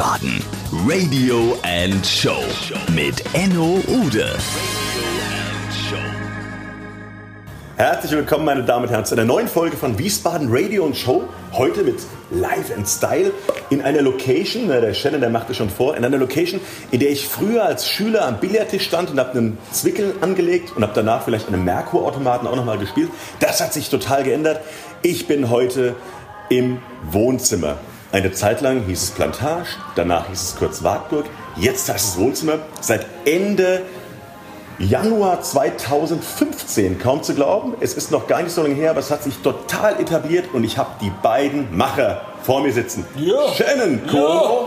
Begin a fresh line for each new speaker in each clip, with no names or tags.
Wiesbaden Radio and Show mit Enno Ude.
Herzlich willkommen, meine Damen und Herren, zu einer neuen Folge von Wiesbaden Radio und Show. Heute mit Live and Style in einer Location, der Shannon, der machte schon vor, in einer Location, in der ich früher als Schüler am Billardtisch stand und habe einen Zwickel angelegt und habe danach vielleicht einen Merkur-Automaten auch nochmal gespielt. Das hat sich total geändert. Ich bin heute im Wohnzimmer. Eine Zeit lang hieß es Plantage, danach hieß es kurz Wartburg, jetzt heißt es Wohnzimmer. Seit Ende Januar 2015, kaum zu glauben. Es ist noch gar nicht so lange her, aber es hat sich total etabliert und ich habe die beiden Macher vor mir sitzen.
Ja.
Shannon Kuhn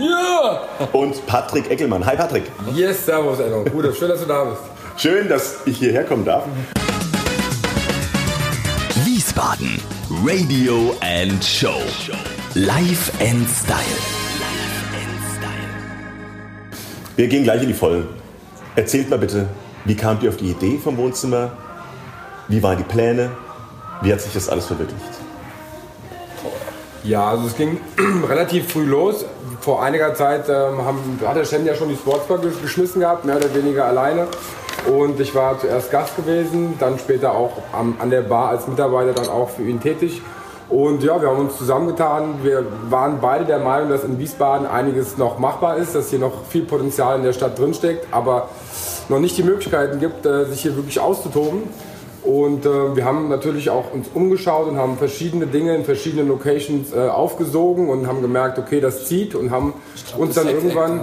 Ja!
und Patrick Eckelmann. Hi Patrick.
Yes, servus, Enno. Gut, schön, dass du da bist.
Schön, dass ich hierher kommen darf.
Wiesbaden Radio and Show. Live and Style.
Wir gehen gleich in die Vollen. Erzählt mal bitte, wie kamt ihr auf die Idee vom Wohnzimmer? Wie waren die Pläne? Wie hat sich das alles verwirklicht?
Ja, also es ging relativ früh los. Vor einiger Zeit ähm, haben, hat der Shen ja schon die Sportsbar ges- geschmissen gehabt, mehr oder weniger alleine. Und ich war zuerst Gast gewesen, dann später auch am, an der Bar als Mitarbeiter dann auch für ihn tätig. Und ja, wir haben uns zusammengetan. Wir waren beide der Meinung, dass in Wiesbaden einiges noch machbar ist, dass hier noch viel Potenzial in der Stadt drinsteckt, aber noch nicht die Möglichkeiten gibt, äh, sich hier wirklich auszutoben. Und äh, wir haben natürlich auch uns umgeschaut und haben verschiedene Dinge in verschiedenen Locations äh, aufgesogen und haben gemerkt, okay, das zieht und haben uns dann irgendwann,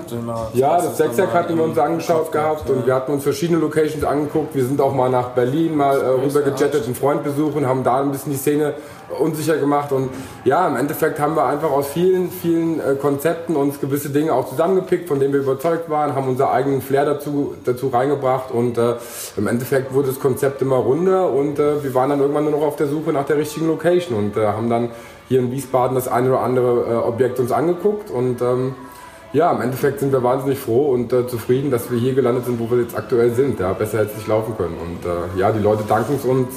ja, das Sechseck hatten wir uns angeschaut gehabt und wir hatten uns verschiedene Locations angeguckt. Wir sind auch mal nach Berlin mal äh, rüber gejettet, einen Freund besuchen, haben da ein bisschen die Szene unsicher gemacht und ja, im Endeffekt haben wir einfach aus vielen, vielen äh, Konzepten uns gewisse Dinge auch zusammengepickt, von denen wir überzeugt waren, haben unseren eigenen Flair dazu, dazu reingebracht und äh, im Endeffekt wurde das Konzept immer runder und äh, wir waren dann irgendwann nur noch auf der Suche nach der richtigen Location und äh, haben dann hier in Wiesbaden das eine oder andere äh, Objekt uns angeguckt und ähm, ja, im Endeffekt sind wir wahnsinnig froh und äh, zufrieden, dass wir hier gelandet sind, wo wir jetzt aktuell sind. Ja, besser hätte es nicht laufen können. Und äh, ja, die Leute danken es uns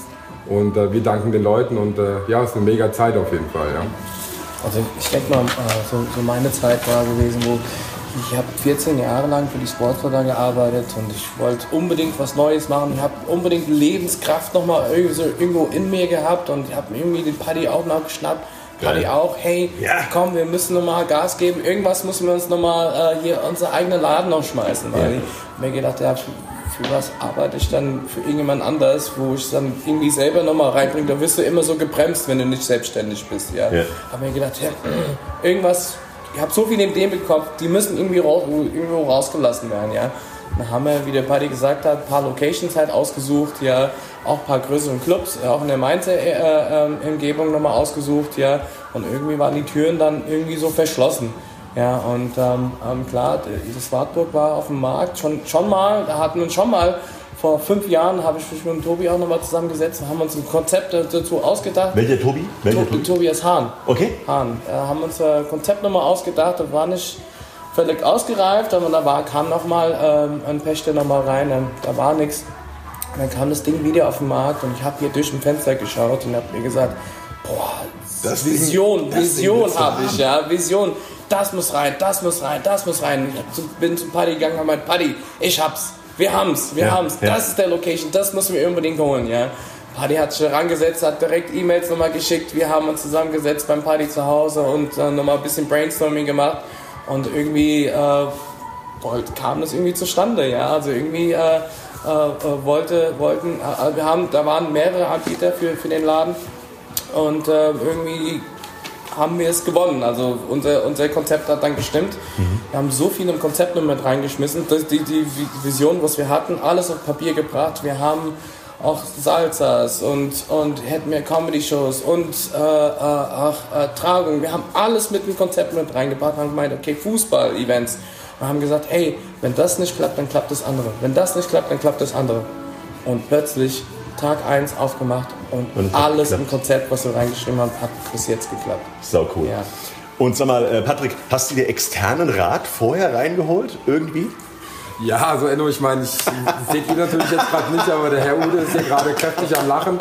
und äh, wir danken den Leuten und äh, ja, es ist eine mega Zeit auf jeden Fall. Ja.
Also ich denke mal, äh, so, so meine Zeit war gewesen, wo ich habe 14 Jahre lang für die Sportförder gearbeitet und ich wollte unbedingt was Neues machen. Ich habe unbedingt Lebenskraft nochmal irgendwie so irgendwo in mir gehabt und ich habe irgendwie den Paddy auch noch geschnappt. Paddy auch, hey,
Ja.
komm, wir müssen nochmal Gas geben. Irgendwas müssen wir uns nochmal äh, hier unser eigenen Laden noch schmeißen. Weil
Ja.
ich mir gedacht habe, für, was arbeite ich dann für irgendjemand anders, wo ich dann irgendwie selber nochmal reinbringe. Da wirst du immer so gebremst, wenn du nicht selbstständig bist. Ja.
Ja.
Habe mir gedacht, ja, irgendwas, ich habe so viele Ideen Kopf, die müssen irgendwie raus, irgendwo rausgelassen werden. Ja. Dann haben wir, wie der Paddy gesagt hat, ein paar Locations halt ausgesucht, ja, auch ein paar größere Clubs, äh, auch in der Mainzer-Umgebung nochmal ausgesucht, ja, und irgendwie waren die Türen dann irgendwie so verschlossen. Ja, und ähm, ähm, klar, das Wartburg war auf dem Markt schon, schon mal, da hatten wir schon mal, vor fünf Jahren habe ich mich mit dem Tobi auch nochmal zusammengesetzt und haben uns ein Konzept dazu ausgedacht.
Welcher Tobi? Welcher
Tobi, Tobias Hahn.
Okay.
Hahn. Äh, haben uns ein Konzept nochmal ausgedacht, das war nicht völlig ausgereift, aber da war, kam nochmal ähm, ein Pächter nochmal rein, ähm, da war nichts. Dann kam das Ding wieder auf den Markt und ich habe hier durch ein Fenster geschaut und habe mir gesagt, boah,
Das
Vision, Vision habe ich, ja, Vision. Das muss rein, das muss rein, das muss rein. Ich bin zum Paddy gegangen und hab gemeint, Paddy, ich hab's, wir haben's, wir
Ja,
haben's.
ja.
Das ist der Location, das müssen wir unbedingt holen, ja. Paddy hat sich rangesetzt, hat direkt E-Mails nochmal geschickt. Wir haben uns zusammengesetzt beim Paddy zu Hause und äh, nochmal ein bisschen Brainstorming gemacht. Und irgendwie äh, wollt, kam das irgendwie zustande, ja. Also irgendwie äh, äh, äh, wollte, wollten, äh, wir haben, da waren mehrere Anbieter für, für den Laden und äh, irgendwie haben wir es gewonnen. Also unser, unser Konzept hat dann gestimmt. Wir haben so viel im Konzept noch mit reingeschmissen. Das, die, die Vision, was wir hatten, alles auf Papier gebracht. Wir haben auch Salsas und, und hätten wir Comedy-Shows und äh, äh, auch äh, Tragungen. Wir haben alles mit dem Konzept mit reingebracht. Haben gemeint, okay, Fußball-Events. Wir haben gesagt, hey, wenn das nicht klappt, dann klappt das andere. Wenn das nicht klappt, dann klappt das andere. Und plötzlich Tag 1 aufgemacht und,
Und
alles
geklappt.
im Konzept, was wir reingeschrieben haben, hat bis jetzt geklappt.
Sau cool.
Ja.
Und sag mal, äh, Patrick, hast du dir externen Rat vorher reingeholt? Irgendwie?
Ja, also Enno, ich meine, ich seht ihr natürlich jetzt gerade nicht, aber der Herr Ude ist hier gerade kräftig am Lachen.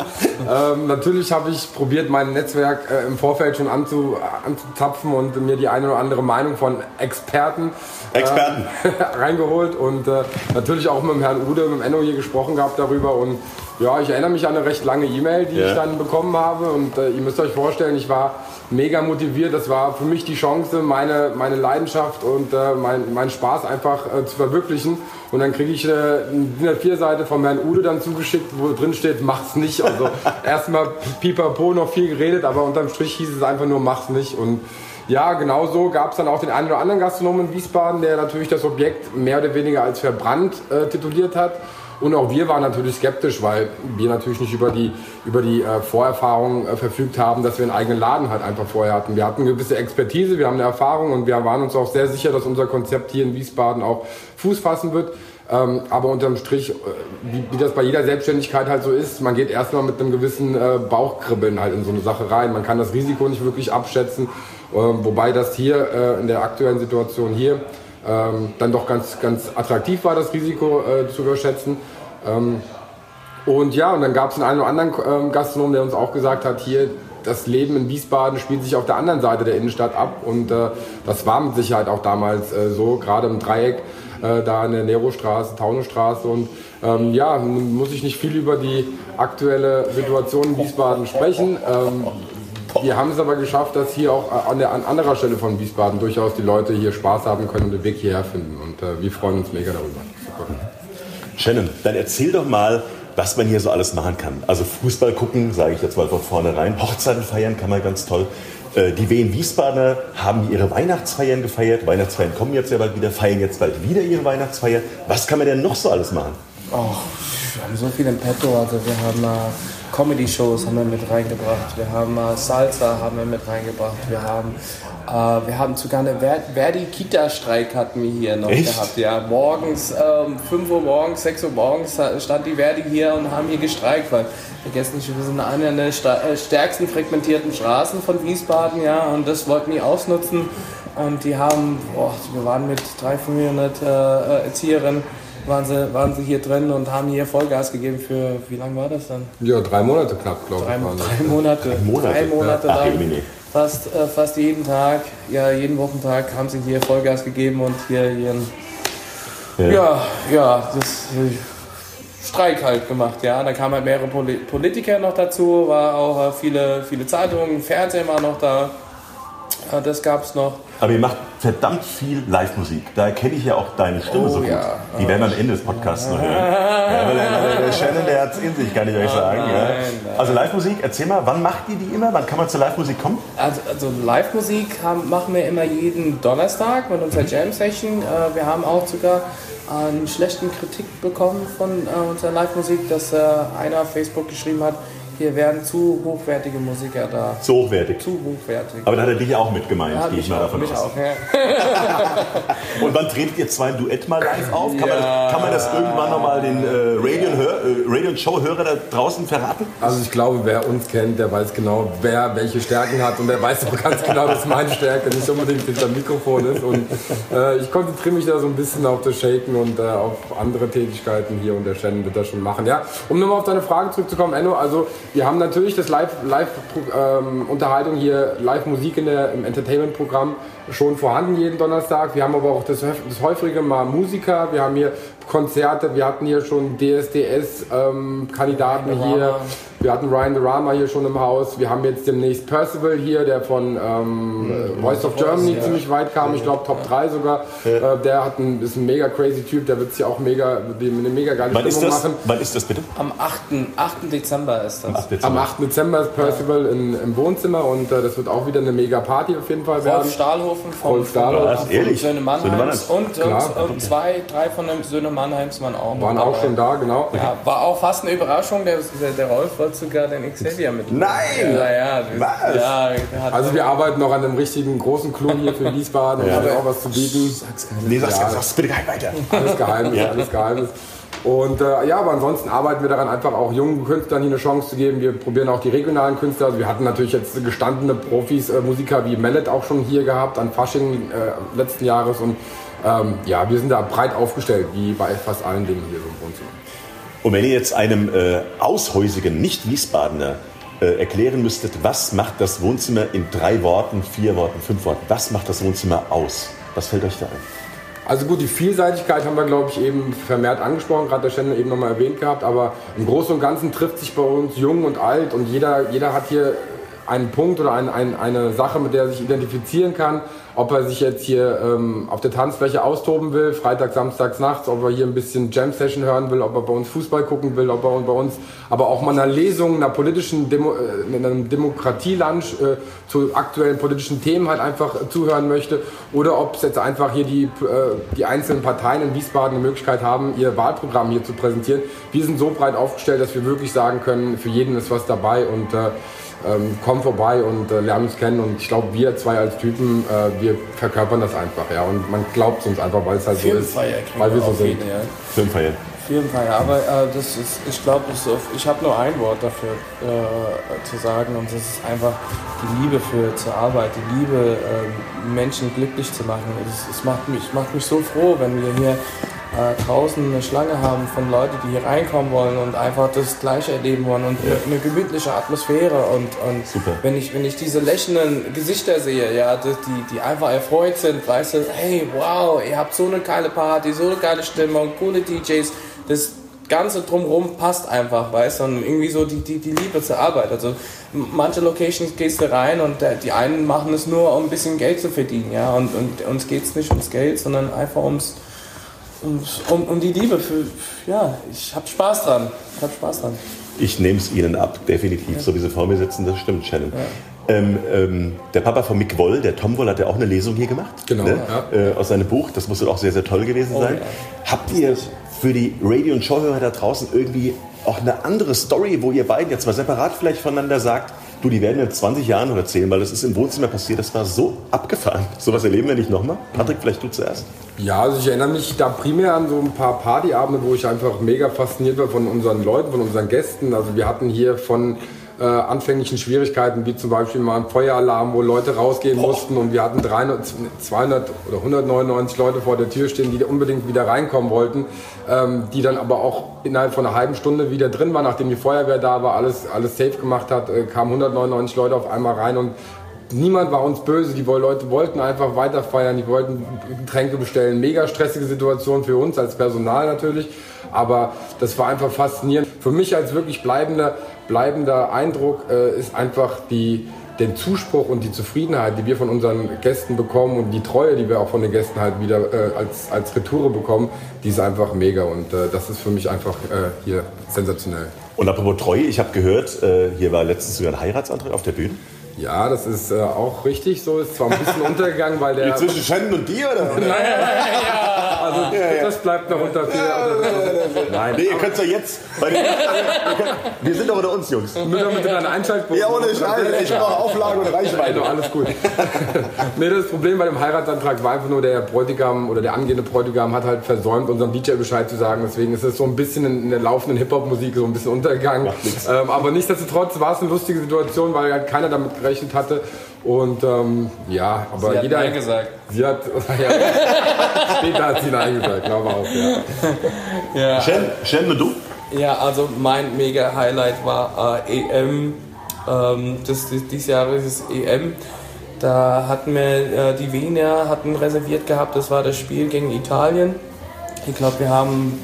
Ähm, natürlich habe ich probiert, mein Netzwerk äh, im Vorfeld schon anzu, anzuzapfen und mir die eine oder andere Meinung von Experten,
Experten.
Äh, reingeholt und äh, natürlich auch mit dem Herrn Ude, mit dem Enno hier gesprochen gehabt darüber und ja, ich erinnere mich an eine recht lange E-Mail, die
Ja.
ich dann bekommen habe und äh, ihr müsst euch vorstellen, ich war mega motiviert. Das war für mich die Chance, meine, meine Leidenschaft und äh, mein, meinen Spaß einfach äh, zu verwirklichen. Und dann kriege ich äh, eine DIN-A4-Seite von Herrn Ude dann zugeschickt, wo drin steht, mach's nicht. Also erstmal pipapo noch viel geredet, aber unterm Strich hieß es einfach nur, mach's nicht. Und ja, genau so gab es dann auch den einen oder anderen Gastronomen in Wiesbaden, der natürlich das Objekt mehr oder weniger als verbrannt äh, tituliert hat. Und auch wir waren natürlich skeptisch, weil wir natürlich nicht über die, über die äh, Vorerfahrung äh, verfügt haben, dass wir einen eigenen Laden halt einfach vorher hatten. Wir hatten eine gewisse Expertise, wir haben eine Erfahrung und wir waren uns auch sehr sicher, dass unser Konzept hier in Wiesbaden auch Fuß fassen wird. Ähm, aber unterm Strich, äh, wie, wie das bei jeder Selbstständigkeit halt so ist, man geht erstmal mit einem gewissen äh, Bauchkribbeln halt in so eine Sache rein. Man kann das Risiko nicht wirklich abschätzen, äh, wobei das hier äh, in der aktuellen Situation hier ähm, dann doch ganz, ganz attraktiv war, das Risiko äh, zu überschätzen. Ähm, und ja, und dann gab es einen, oder anderen ähm, Gastronom, der uns auch gesagt hat, hier, das Leben in Wiesbaden spielt sich auf der anderen Seite der Innenstadt ab. Und äh, das war mit Sicherheit auch damals äh, so, gerade im Dreieck, äh, da in der Nerostraße, Taunusstraße. Und ähm, ja, nun muss ich nicht viel über die aktuelle Situation in Wiesbaden sprechen. Ähm, wir haben es aber geschafft, dass hier auch an, der, an anderer Stelle von Wiesbaden durchaus die Leute hier Spaß haben können und den Weg hierher finden. Und äh, wir freuen uns mega darüber. Super.
Shannon, dann erzähl doch mal, was man hier so alles machen kann. Also Fußball gucken, sage ich jetzt mal von vornherein. Hochzeiten feiern kann man ganz toll. Äh, Die Wien Wiesbadener haben ihre Weihnachtsfeiern gefeiert. Weihnachtsfeiern kommen jetzt ja bald wieder, feiern jetzt bald wieder ihre Weihnachtsfeier. Was kann man denn noch so alles machen?
Oh, wir haben so viel im Petto. Also wir haben äh, Comedy-Shows haben wir mit reingebracht. Wir haben äh, Salsa haben wir mit reingebracht. Wir haben, äh, wir haben sogar eine Ver Verdi-Kita-Streik hatten wir hier noch
Echt?
gehabt. Ja, morgens, ähm, 5 Uhr morgens, 6 Uhr morgens stand die Verdi hier und haben hier gestreikt, weil vergessen nicht, wir sind eine der äh, stärksten frequentierten Straßen von Wiesbaden, ja, und das wollten die ausnutzen. Und die haben, boah, wir waren mit 300, 400 äh, Erzieherinnen, waren sie, waren sie hier drin und haben hier Vollgas gegeben für, wie lange war das dann?
Ja, drei Monate knapp, glaube
Drei,
ich. waren das.
drei Monate.
Monate,
Drei Monate
ja.
Lang. Fast, äh, fast jeden Tag, ja, jeden Wochentag haben sie hier Vollgas gegeben und hier ihren, ja, ja, das äh, Streik halt gemacht, ja. Da kamen halt mehrere Poli Politiker noch dazu, war auch äh, viele, viele Zeitungen, Fernsehen war noch da. Ja, das gab's noch.
Aber ihr macht verdammt viel Live-Musik. Da erkenne ich ja auch deine Stimme
Oh,
so gut.
ja.
Die werden wir am Ende des Podcasts noch hören. Ja, der, der Shannon, der hat es in sich, kann ich euch sagen. ja.
nein, nein.
Also Live-Musik, erzähl mal, wann macht ihr die immer? Wann kann man zur Live-Musik kommen?
Also, also Live-Musik machen wir immer jeden Donnerstag mit unserer Jam-Session. Äh, wir haben auch sogar einen schlechten Kritik bekommen von äh, unserer Live-Musik, dass äh, einer auf Facebook geschrieben hat, hier werden zu hochwertige Musiker da.
So hochwertig.
Zu hochwertig.
Aber da hat er dich auch mit gemeint,
Ja,
gehe ich mal davon
mich
aus.
auch, ja.
Und wann tretet ihr zwei ein Duett mal live auf? Kann,
Ja.
man, das, kann man das irgendwann nochmal den äh, Radio- und Hör- äh, Radio- da draußen verraten?
Also ich glaube, wer uns kennt, der weiß genau, wer welche Stärken hat und der weiß auch ganz genau, dass meine Stärke nicht unbedingt hinter Mikrofon ist. Und äh, ich konzentriere mich da so ein bisschen auf das Shaken und äh, auf andere Tätigkeiten hier und der Shannon wird das schon machen. Ja, um nochmal auf deine Frage zurückzukommen, Enno, also wir haben natürlich das Live-Unterhaltung hier, Live-Musik in der, im Entertainment-Programm schon vorhanden jeden Donnerstag. Wir haben aber auch das, das häufige mal Musiker, wir haben hier Konzerte, wir hatten hier schon DSDS-Kandidaten
Ryan
hier. Wir hatten Ryan the Rama hier schon im Haus. Wir haben jetzt demnächst Percival hier, der von ähm, Voice of Germany ziemlich weit kam. Ich glaube Top 3 sogar. Äh, der hat ein, ist ein mega crazy Typ. Der wird sich auch mega, eine mega geile
Wann
Stimmung machen.
Wann ist das bitte?
Am 8. 8. Dezember ist das.
Am 8. Dezember ist Percival in, im Wohnzimmer und äh, das wird auch wieder eine mega Party auf jeden Fall werden.
Rolf Stahlhofen vom,
Rolf Stahlhofen.
ehrlich?
Söhne Mannheims
Söhne
und, und, und zwei, drei von den Söhne Mannheims waren auch noch
Waren auch
dabei.
schon da, genau.
Ja, war auch fast eine Überraschung. Der, der, der Rolf wollte sogar den Xavier mit.
Nein!
Ja, ja.
Was?
Ja,
Also wir arbeiten noch an einem richtigen großen Clou hier für Wiesbaden und haben auch was zu bieten.
Nee, sag's,
Ja.
sag's bitte gleich weiter.
Alles Geheimnis, alles Geheimnis. Und äh, ja, aber ansonsten arbeiten wir daran, einfach auch jungen Künstlern hier eine Chance zu geben. Wir probieren auch die regionalen Künstler. Also wir hatten natürlich jetzt gestandene Profis, äh, Musiker wie Mellet auch schon hier gehabt an Fasching äh, letzten Jahres und ähm, ja, wir sind da breit aufgestellt, wie bei fast allen Dingen hier so im Wohnzimmer.
Und wenn ihr jetzt einem äh, aushäusigen Nicht-Wiesbadener äh, erklären müsstet, was macht das Wohnzimmer in drei Worten, vier Worten, fünf Worten, was macht das Wohnzimmer aus? Was fällt euch da ein?
Also gut, die Vielseitigkeit haben wir, glaube ich, eben vermehrt angesprochen, gerade der Ständer eben nochmal erwähnt gehabt, aber im Großen und Ganzen trifft sich bei uns jung und alt und jeder, jeder hat hier einen Punkt oder ein, ein, eine Sache, mit der er sich identifizieren kann. Ob er sich jetzt hier ähm, auf der Tanzfläche austoben will, Freitag, Samstags, Nachts, ob er hier ein bisschen Jam-Session hören will, ob er bei uns Fußball gucken will, ob er bei uns aber auch mal einer Lesung, einer politischen Demo, äh, einem Demokratie-Lunch äh, zu aktuellen politischen Themen halt einfach zuhören möchte oder ob es jetzt einfach hier die, äh, die einzelnen Parteien in Wiesbaden eine Möglichkeit haben, ihr Wahlprogramm hier zu präsentieren. Wir sind so breit aufgestellt, dass wir wirklich sagen können, für jeden ist was dabei und äh, ähm, komm vorbei und äh, lern uns kennen. Und ich glaube, wir zwei als Typen, äh, wir verkörpern das einfach, ja. Und man glaubt es uns einfach, weil es halt so ist, weil wir so sind.
Ja. Filmfeier.
Filmfeier, aber äh, das ist, ich glaube, ich habe nur ein Wort dafür äh, zu sagen und das ist einfach die Liebe für zur Arbeit, die Liebe, ähm, Menschen glücklich zu machen. Es, es macht, mich, macht mich so froh, wenn wir hier äh, draußen eine Schlange haben von Leuten, die hier reinkommen wollen und einfach das Gleiche erleben wollen und ja. eine, gemütliche Atmosphäre und, und Super. wenn ich wenn ich diese lächelnden Gesichter sehe, ja, die die einfach erfreut sind, weißt du, hey, wow, ihr habt so eine geile Party, so eine geile Stimmung, coole DJs, das Ganze drumherum passt einfach, weißt du, und irgendwie so die, die, die Liebe zur Arbeit. Also manche Locations gehst du rein und die einen machen es nur, um ein bisschen Geld zu verdienen, ja, und, und uns geht es nicht ums Geld, sondern einfach ums um, um die Liebe. Für, ja, ich habe Spaß dran. Ich habe Spaß dran.
Ich nehme es Ihnen ab, definitiv. Ja. So wie Sie vor mir sitzen, das stimmt, Shannon. Ja. Ähm, ähm, der Papa von Mick Woll, der Tom Woll, hat ja auch eine Lesung hier gemacht.
Genau. Ne?
Ja. Äh, aus seinem Buch. Das muss auch sehr, sehr toll gewesen oh, sein. Habt ihr für die Radio- und Showhörer da draußen irgendwie auch eine andere Story, wo ihr beiden jetzt mal separat vielleicht voneinander sagt, du, die werden in 20 Jahren noch erzählen, weil das ist im Wohnzimmer passiert, das war so abgefahren. Sowas erleben wir nicht nochmal. Patrick, vielleicht du zuerst.
Ja, also ich erinnere mich da primär an so ein paar Partyabende, wo ich einfach mega fasziniert war von unseren Leuten, von unseren Gästen. Also wir hatten hier von äh, anfänglichen Schwierigkeiten, wie zum Beispiel mal ein Feueralarm, wo Leute rausgehen Boah. mussten und wir hatten 300, 200 oder 199 Leute vor der Tür stehen, die unbedingt wieder reinkommen wollten, ähm, die dann aber auch innerhalb von einer halben Stunde wieder drin waren, nachdem die Feuerwehr da war, alles, alles safe gemacht hat, äh, kamen 199 Leute auf einmal rein und niemand war uns böse, die Leute wollten einfach weiter feiern, die wollten Getränke bestellen. Mega stressige Situation für uns als Personal natürlich, aber das war einfach faszinierend. Für mich als wirklich bleibender bleibender Eindruck äh, ist einfach die, den Zuspruch und die Zufriedenheit, die wir von unseren Gästen bekommen und die Treue, die wir auch von den Gästen halt wieder äh, als, als Retoure bekommen, die ist einfach mega und äh, das ist für mich einfach äh, hier sensationell.
Und apropos Treue, ich habe gehört, äh, hier war letztens sogar ein Heiratsantrag auf der Bühne.
Ja, das ist äh, auch richtig so. Ist zwar ein bisschen untergegangen, weil der.
Zwischen Shannon und dir, oder?
Nein, ja, also ja, das bleibt noch unter vier. Ja,
Nein. Nee, ihr könnt es ja jetzt. Den, wir sind doch unter uns, Jungs.
Nur damit du deine Einschaltquote.
Ja, ohne Scheiß. Ich brauche Auflage und Reichweite.
Doch, alles gut. nee, das Problem bei dem Heiratsantrag war einfach nur, der Bräutigam oder der angehende Bräutigam hat halt versäumt, unserem DJ Bescheid zu sagen. Deswegen ist es so ein bisschen in der laufenden Hip-Hop-Musik so ein bisschen untergegangen. Ähm, aber nichtsdestotrotz war es eine lustige Situation, weil halt keiner damit gerechnet hatte. Und ähm, ja, aber
sie
jeder.
Hat Nein gesagt.
Sie hat. Ja, später hat sie Nein gesagt, glaube auch,
ja. ja. Shen, Shen, du?
Ja, also mein mega Highlight war äh, EM. Ähm, das, das, dieses Jahr ist es EM. Da hatten wir äh, die Wiener hatten reserviert gehabt, das war das Spiel gegen Italien. Ich glaube, wir haben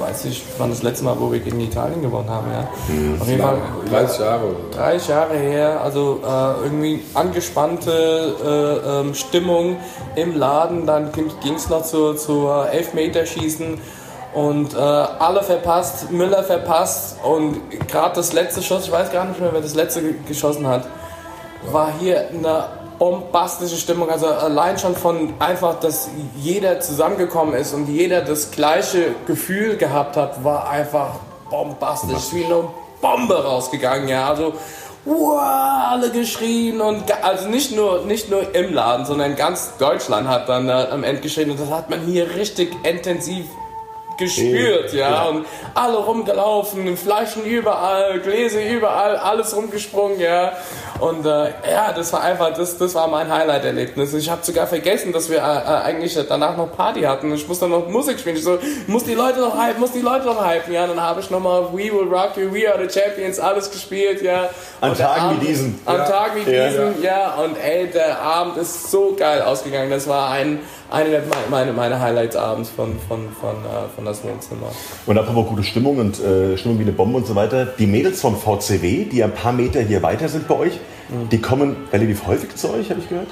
weiß ich, wann das letzte Mal, wo wir gegen Italien gewonnen haben. Ja.
Mhm. Auf jeden Fall 30 Jahre.
30 Jahre her, also äh, irgendwie angespannte äh, ähm, Stimmung im Laden. Dann ging es noch zu, zu äh, Elfmeterschießen und äh, alle verpasst, Müller verpasst und gerade das letzte Schuss, ich weiß gar nicht mehr, wer das letzte geschossen hat, war hier eine bombastische Stimmung. Also allein schon von einfach, dass jeder zusammengekommen ist und jeder das gleiche Gefühl gehabt hat, war einfach bombastisch. Wie eine Bombe rausgegangen, ja. Also wow, alle geschrien und also nicht nur nicht nur im Laden, sondern ganz Deutschland hat dann äh, am Ende geschrien und das hat man hier richtig intensiv gespürt, ja. ja. Und alle rumgelaufen, Flaschen überall, Gläser überall, alles rumgesprungen, ja. Und äh, ja, das war einfach, das, das war mein Highlight-Erlebnis. Ich habe sogar vergessen, dass wir äh, äh, eigentlich danach noch Party hatten. Ich muss dann noch Musik spielen. Ich so, muss die Leute noch hypen, muss die Leute noch hypen. Ja, dann habe ich nochmal We Will Rock You, We Are the Champions, alles gespielt, ja.
An Tagen Abend, wie diesen.
An ja. Tagen wie ja, diesen, ja. ja. Und ey, der Abend ist so geil ausgegangen. Das war ein eine der meine, meine Highlights abends von, von, von, äh, von das Wohnzimmer.
Und apropos gute Stimmung und äh, Stimmung wie eine Bombe und so weiter. Die Mädels vom VCW, die ein paar Meter hier weiter sind bei euch, mhm. die kommen relativ häufig zu euch, habe ich gehört?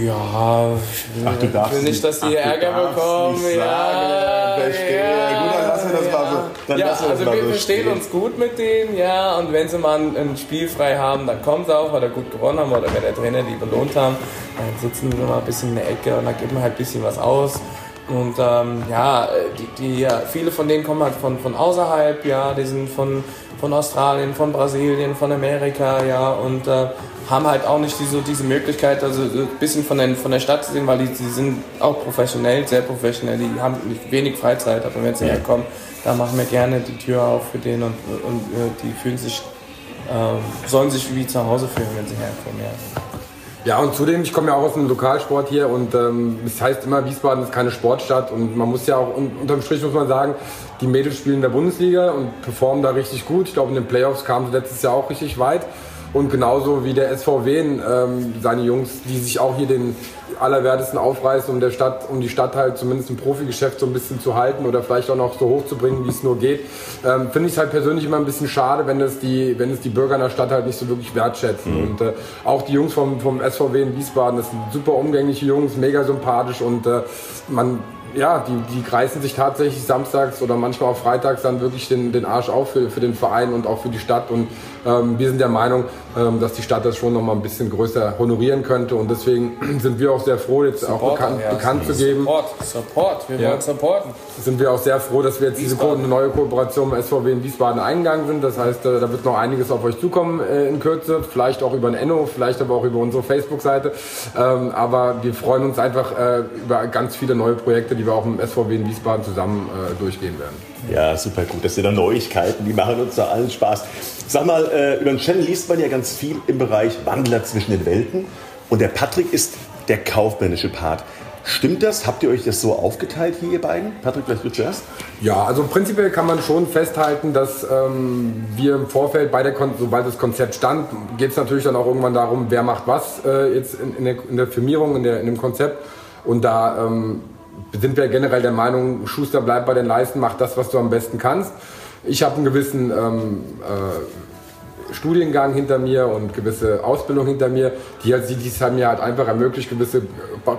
Ja, ich will, Ach, du darfst will nicht, dass die Ach, Ärger bekommen. ja, verstehe. Ja, gut, dann lassen wir das ja. mal so. Dann ja, also wir, verstehen uns gut mit denen, ja. Und wenn sie mal ein Spiel frei haben, dann kommen sie auch, weil wir gut gewonnen haben oder wenn der Trainer die belohnt haben, dann sitzen sie mal ein bisschen in der Ecke und dann geben wir halt ein bisschen was aus. Und ähm, ja, die, die, ja, viele von denen kommen halt von, von außerhalb, ja, die sind von, von Australien, von Brasilien, von Amerika, ja, und äh, haben halt auch nicht diese, diese Möglichkeit, also ein bisschen von der, von der Stadt zu sehen, weil die, die sind auch professionell, sehr professionell, die haben wenig Freizeit, aber wenn sie herkommen, da machen wir gerne die Tür auf für den und, und äh, die fühlen sich, äh, sollen sich wie zu Hause fühlen, wenn sie herkommen, ja.
Ja, und zudem, ich komme ja auch aus dem Lokalsport hier und ähm, es heißt immer, Wiesbaden ist keine Sportstadt und man muss ja auch, unterm Strich muss man sagen, die Mädels spielen in der Bundesliga und performen da richtig gut. Ich glaube, in den Playoffs kamen sie letztes Jahr auch richtig weit. Und genauso wie der SVW, ähm, seine Jungs, die sich auch hier den allerwertesten aufreißen, um, der Stadt, um die Stadt halt zumindest im Profigeschäft so ein bisschen zu halten oder vielleicht auch noch so hoch zu bringen, wie es nur geht. Ähm, Finde ich es halt persönlich immer ein bisschen schade, wenn es die, wenn es die Bürger in der Stadt halt nicht so wirklich wertschätzen. Mhm. Und äh, auch die Jungs vom, vom SVW in Wiesbaden, das sind super umgängliche Jungs, mega sympathisch und äh, man ja, die, die reißen sich tatsächlich samstags oder manchmal auch freitags dann wirklich den, den Arsch auf für, für den Verein und auch für die Stadt. Und ähm, wir sind der Meinung, ähm, dass die Stadt das schon noch mal ein bisschen größer honorieren könnte. Und deswegen sind wir auch sehr froh, jetzt Supporter, auch bekannt, ja, bekannt zu geben.
Support, Support, wir ja. wollen supporten.
Sind wir auch sehr froh, dass wir jetzt Wiesbaden. diese neue Kooperation mit SVW in Wiesbaden eingegangen sind. Das heißt, äh, da wird noch einiges auf euch zukommen äh, in Kürze. Vielleicht auch über ein Enno, vielleicht aber auch über unsere Facebook-Seite. Ähm, aber wir freuen uns einfach äh, über ganz viele neue Projekte, die wir auch mit SVW in Wiesbaden zusammen durchgehen werden.
Ja, super gut. Das sind dann Neuigkeiten, die machen uns da allen Spaß. Sag mal, äh, über den Channel liest man ja ganz viel im Bereich Wandler zwischen den Welten. Und der Patrick ist der kaufmännische Part. Stimmt das? Habt ihr euch das so aufgeteilt hier, ihr beiden? Patrick, vielleicht du zuerst?
Ja, also prinzipiell kann man schon festhalten, dass ähm, wir im Vorfeld, bei der sobald das Konzept stand, geht es natürlich dann auch irgendwann darum, wer macht was äh, jetzt in, in, der, in, der, Firmierung, in, der, in dem Konzept. Und da ähm, sind wir generell der Meinung, Schuster bleibt bei den Leisten, mach das, was du am besten kannst. Ich habe einen gewissen ähm, äh, Studiengang hinter mir und gewisse Ausbildung hinter mir, die, halt, die es mir halt einfach ermöglicht, gewisse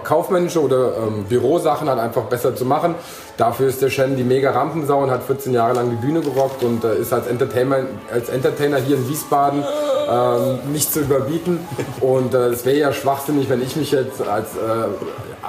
kaufmännische oder ähm, Bürosachen halt einfach besser zu machen. Dafür ist der Shen die mega Rampensau und hat 14 Jahre lang die Bühne gerockt und äh, ist als Entertainer, als Entertainer hier in Wiesbaden ähm, nicht zu überbieten. Und äh, es wäre ja schwachsinnig, wenn ich mich jetzt als, äh,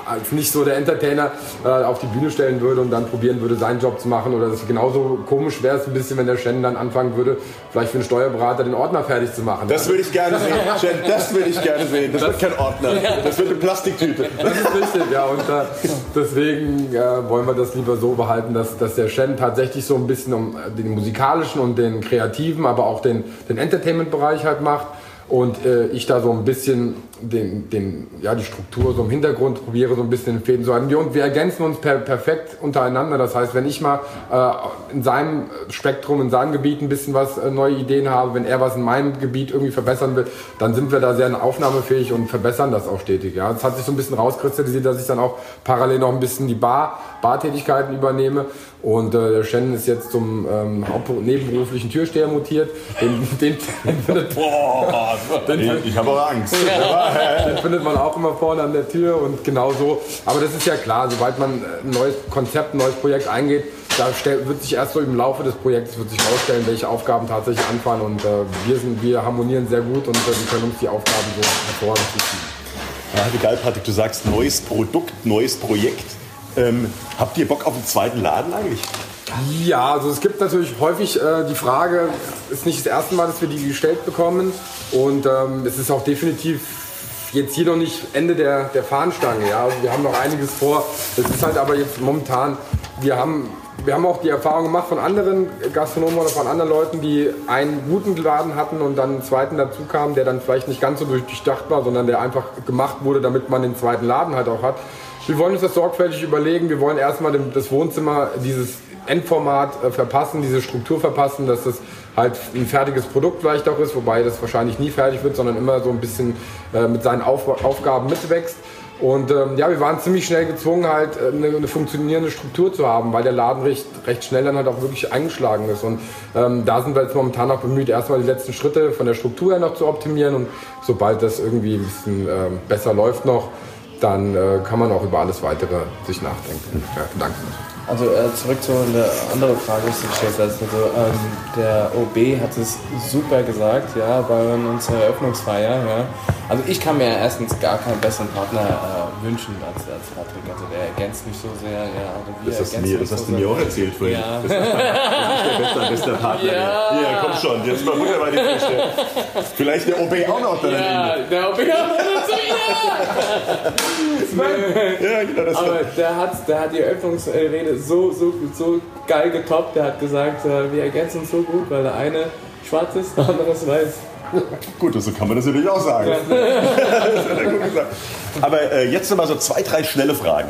als nicht so der Entertainer äh, auf die Bühne stellen würde und dann probieren würde, seinen Job zu machen. Oder das genauso komisch wäre es ein bisschen, wenn der Shen dann anfangen würde, vielleicht für einen Steuerberater den Ordner fertig zu machen.
Das würde ich gerne sehen. Shen, das würde ich gerne sehen. Das, das wird kein Ordner. Das wird eine Plastiktüte.
Das ist richtig, ja. Und äh, deswegen äh, wollen wir das lieber so behalten, dass, dass der Shen tatsächlich so ein bisschen um den musikalischen und den kreativen, aber auch den, den Entertainment-Bereich halt macht und äh, ich da so ein bisschen den, den, ja, die Struktur so im Hintergrund probiere, so ein bisschen den Fäden zu halten. Wir, wir ergänzen uns per, perfekt untereinander. Das heißt, wenn ich mal äh, in seinem Spektrum, in seinem Gebiet ein bisschen was, äh, neue Ideen habe, wenn er was in meinem Gebiet irgendwie verbessern will, dann sind wir da sehr aufnahmefähig und verbessern das auch stetig. Ja. Es hat sich so ein bisschen rauskristallisiert, dass ich dann auch parallel noch ein bisschen die Bar, Bartätigkeiten übernehme. Und äh, der Shannon ist jetzt zum ähm, nebenberuflichen Türsteher mutiert. Den, den, den findet,
Boah, den, ich, ich habe auch Angst.
den findet man auch immer vorne an der Tür und genau so. Aber das ist ja klar, sobald man ein neues Konzept, ein neues Projekt eingeht, da wird sich erst so im Laufe des Projekts wird sich herausstellen, welche Aufgaben tatsächlich anfallen. Und äh, wir, sind, wir harmonieren sehr gut und äh, wir können uns die Aufgaben so hervorragend ziehen.
Ja, geil, Patrick, du sagst neues Produkt, neues Projekt. Ähm, habt ihr Bock auf einen zweiten Laden eigentlich?
Ja, also es gibt natürlich häufig äh, die Frage, ist nicht das erste Mal, dass wir die gestellt bekommen und ähm, es ist auch definitiv jetzt hier noch nicht Ende der, der Fahnenstange. Ja? Also wir haben noch einiges vor. Es ist halt aber jetzt momentan wir haben, wir haben auch die Erfahrung gemacht von anderen Gastronomen oder von anderen Leuten, die einen guten Laden hatten und dann einen zweiten dazu kam, der dann vielleicht nicht ganz so durchdacht war, sondern der einfach gemacht wurde, damit man den zweiten Laden halt auch hat. Wir wollen uns das sorgfältig überlegen. Wir wollen erstmal das Wohnzimmer, dieses Endformat äh, verpassen, diese Struktur verpassen, dass das halt ein fertiges Produkt vielleicht auch ist, wobei das wahrscheinlich nie fertig wird, sondern immer so ein bisschen äh, mit seinen Auf Aufgaben mitwächst. Und ähm, ja, wir waren ziemlich schnell gezwungen, halt äh, eine, eine, funktionierende Struktur zu haben, weil der Laden recht, recht schnell dann halt auch wirklich eingeschlagen ist. Und ähm, da sind wir jetzt momentan auch bemüht, erstmal die letzten Schritte von der Struktur her noch zu optimieren. Und sobald das irgendwie ein bisschen äh, besser läuft noch, dann äh, kann man auch über alles weitere sich nachdenken. Ja, danke.
Also äh, zurück zu einer anderen Frage, die du gestellt hast. Also, ähm, der OB hat es super gesagt, ja, bei unserer Eröffnungsfeier. Ja. Also ich kann mir erstens gar keinen besseren Partner äh, wünschen als, als Patrick. Also der ergänzt mich so sehr. Ja,
das hast, mir, das hast so du mir auch erzählt vorhin. Ja. Das, ist der beste, bester Partner. Ja. ja, komm schon, jetzt mal Mutter bei die Fische. Vielleicht der OB auch noch dann
Ja, der OB auch noch ja, genau, das Aber der hat, der hat die Eröffnungsrede so, so, so geil getoppt. Der hat gesagt, äh, wir ergänzen uns so gut, weil der eine schwarz ist, der andere ist weiß.
Gut, so kann man das natürlich auch sagen. Aber äh, jetzt nochmal so zwei, drei schnelle Fragen.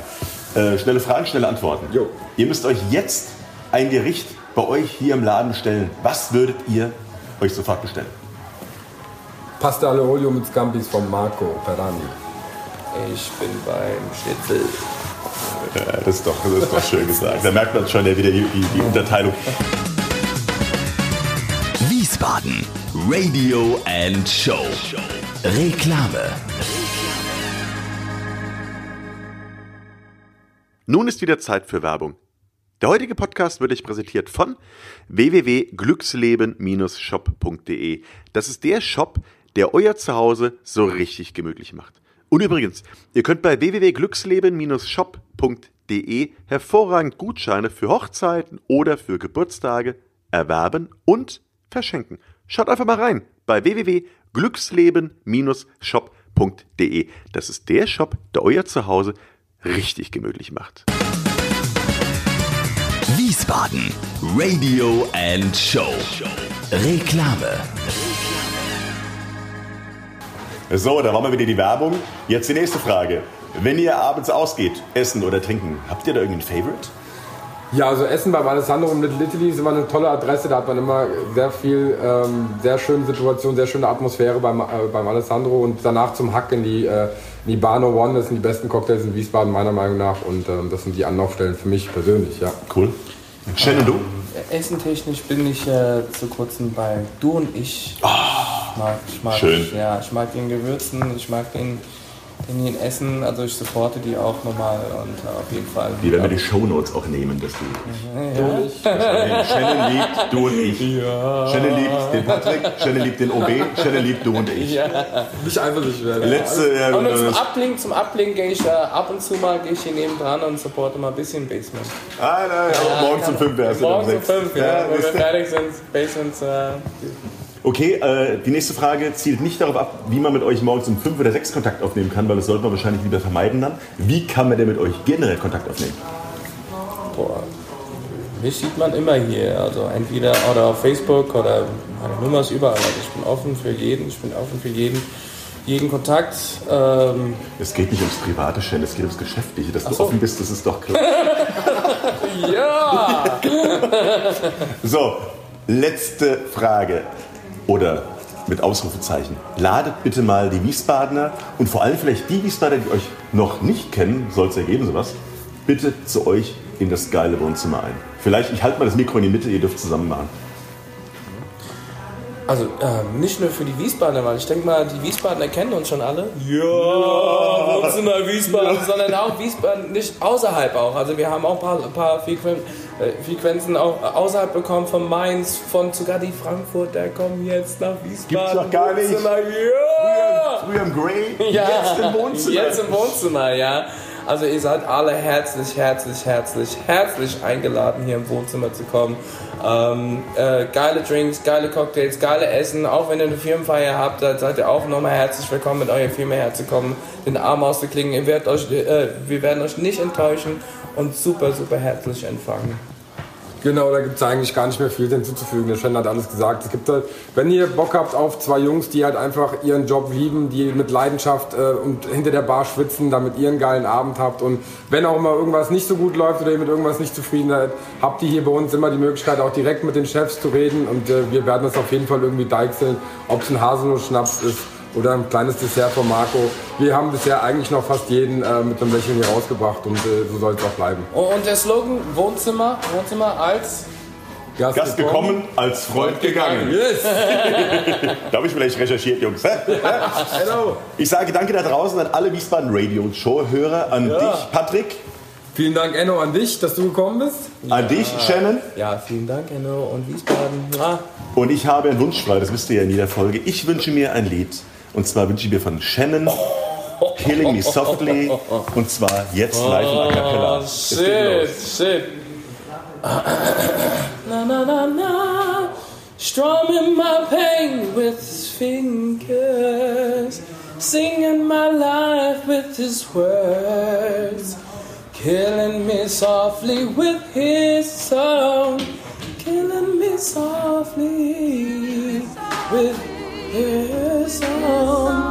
Äh, schnelle Fragen, schnelle Antworten. Jo. Ihr müsst euch jetzt ein Gericht bei euch hier im Laden bestellen. Was würdet ihr euch sofort bestellen?
Pasta alle olio mit Scampis von Marco Perani.
Ich bin beim Schnitzel.
Ja, das, ist doch, das ist doch schön gesagt. Da merkt man schon ja wieder die, die, die Unterteilung.
Wiesbaden Radio and Show. Reklame.
Nun ist wieder Zeit für Werbung. Der heutige Podcast wird euch präsentiert von www.glücksleben-shop.de. Das ist der Shop, der euer Zuhause so richtig gemütlich macht. Und übrigens, ihr könnt bei www.glücksleben-shop.de hervorragend Gutscheine für Hochzeiten oder für Geburtstage erwerben und verschenken. Schaut einfach mal rein bei www.glücksleben-shop.de. Das ist der Shop, der euer Zuhause richtig gemütlich macht.
Wiesbaden Radio and Show Reklame
so, da waren wir wieder die Werbung. Jetzt die nächste Frage. Wenn ihr abends ausgeht, essen oder trinken, habt ihr da irgendeinen Favorite?
Ja, also Essen beim Alessandro und Little Italy ist immer eine tolle Adresse. Da hat man immer sehr viel, ähm, sehr schöne Situation, sehr schöne Atmosphäre beim, äh, beim Alessandro. Und danach zum Hack in die, äh, in die Bano One. Das sind die besten Cocktails in Wiesbaden meiner Meinung nach. Und ähm, das sind die Anlaufstellen für mich persönlich, ja.
Cool. Shannon, du?
Essentechnisch bin ich äh, zu kurzem bei Du und ich.
Oh, ich mag, ich mag, schön.
Ja, ich mag den Gewürzen, ich mag den in den Essen, also ich supporte die auch nochmal und auf jeden Fall.
Die werden wir die Shownotes auch nehmen, dass du. Ja. Du und ich. Shannon liebt du und ich. Ja. Shannon liebt den Patrick, Shannon liebt den OB, Shannon liebt du und ich. Ja.
Nicht einfach nicht werden.
Letzte,
ja, und zum Ablink, zum Ablink gehe ich äh, ab und zu mal gehe ich hier neben dran und supporte mal ein bisschen Basement.
Ah, nein, ja, morgens um 5 wärst
du Morgens um 5, ja, ja, wenn wir fertig sind, Basement. Äh,
Okay, äh, die nächste Frage zielt nicht darauf ab, wie man mit euch morgens um 5 oder 6 Kontakt aufnehmen kann, weil das sollte man wahrscheinlich lieber vermeiden dann. Wie kann man denn mit euch generell Kontakt aufnehmen?
Boah, mich sieht man immer hier, also entweder oder auf Facebook oder meine Nummer ist überall. Also ich bin offen für jeden, ich bin offen für jeden jeden Kontakt. Ähm
es geht nicht ums Private, Shen, es geht ums Geschäftliche. Dass Ach du so. offen bist, das ist doch klar.
ja!
so, letzte Frage oder mit Ausrufezeichen. Ladet bitte mal die Wiesbadener und vor allem vielleicht die Wiesbadener, die euch noch nicht kennen, soll es ergeben sowas, bitte zu euch in das geile Wohnzimmer ein. Vielleicht, ich halte mal das Mikro in die Mitte, ihr dürft zusammen machen.
Also ähm, nicht nur für die Wiesbadener, weil ich denke mal, die Wiesbadener kennen uns schon alle. Ja, Wohnzimmer Wiesbaden, ja. sondern auch Wiesbaden, nicht außerhalb auch. Also wir haben auch ein paar, ein paar Frequenzen auch außerhalb bekommen von Mainz, von sogar die Frankfurter kommen jetzt nach Wiesbaden.
Gibt's doch gar nicht.
Ja.
Früher, früher im Grey, ja. jetzt im Wohnzimmer.
Jetzt im Wohnzimmer, ja. Also ihr seid alle herzlich, herzlich, herzlich, herzlich eingeladen, hier im Wohnzimmer zu kommen. Ähm, äh, geile Drinks, geile Cocktails, geile Essen. Auch wenn ihr eine Firmenfeier habt, da seid ihr auch nochmal herzlich willkommen, mit eurer Firma herzukommen, den Arm auszuklingen. Ihr werdet euch, äh, wir werden euch nicht enttäuschen und super, super herzlich empfangen.
Genau, da gibt es eigentlich gar nicht mehr viel hinzuzufügen. Der Shen hat alles gesagt. Es gibt halt, wenn ihr Bock habt auf zwei Jungs, die halt einfach ihren Job lieben, die mit Leidenschaft äh, und hinter der Bar schwitzen, damit ihr einen geilen Abend habt und wenn auch mal irgendwas nicht so gut läuft oder ihr mit irgendwas nicht zufrieden seid, habt ihr hier bei uns immer die Möglichkeit, auch direkt mit den Chefs zu reden und äh, wir werden das auf jeden Fall irgendwie deichseln, ob es ein Haselnuss-Schnaps ist oder ein kleines Dessert von Marco. Wir haben bisher eigentlich noch fast jeden äh, mit einem Lächeln hier rausgebracht und äh, so soll es auch bleiben.
Und der Slogan Wohnzimmer, Wohnzimmer als
Gast, Gast gekommen, als Freund gegangen. Yes. da habe ich vielleicht recherchiert, Jungs. Hello. Ich sage danke da draußen an alle Wiesbaden Radio Show-Hörer, an ja. dich, Patrick.
Vielen Dank, Enno, an dich, dass du gekommen bist.
An ja. dich, Shannon.
Ja, vielen Dank, Enno und Wiesbaden. Ja.
Und ich habe einen Wunsch frei, das wisst ihr ja in jeder Folge. Ich wünsche mir ein Lied. Und zwar wünsche ich mir von Shannon Killing Me Softly. Und zwar jetzt live in A Cappella.
Oh, shit, shit. na, na, na, na. Strumming my pain with his fingers. Singing my life with his words. Killing me softly with his song. Killing me softly with his song.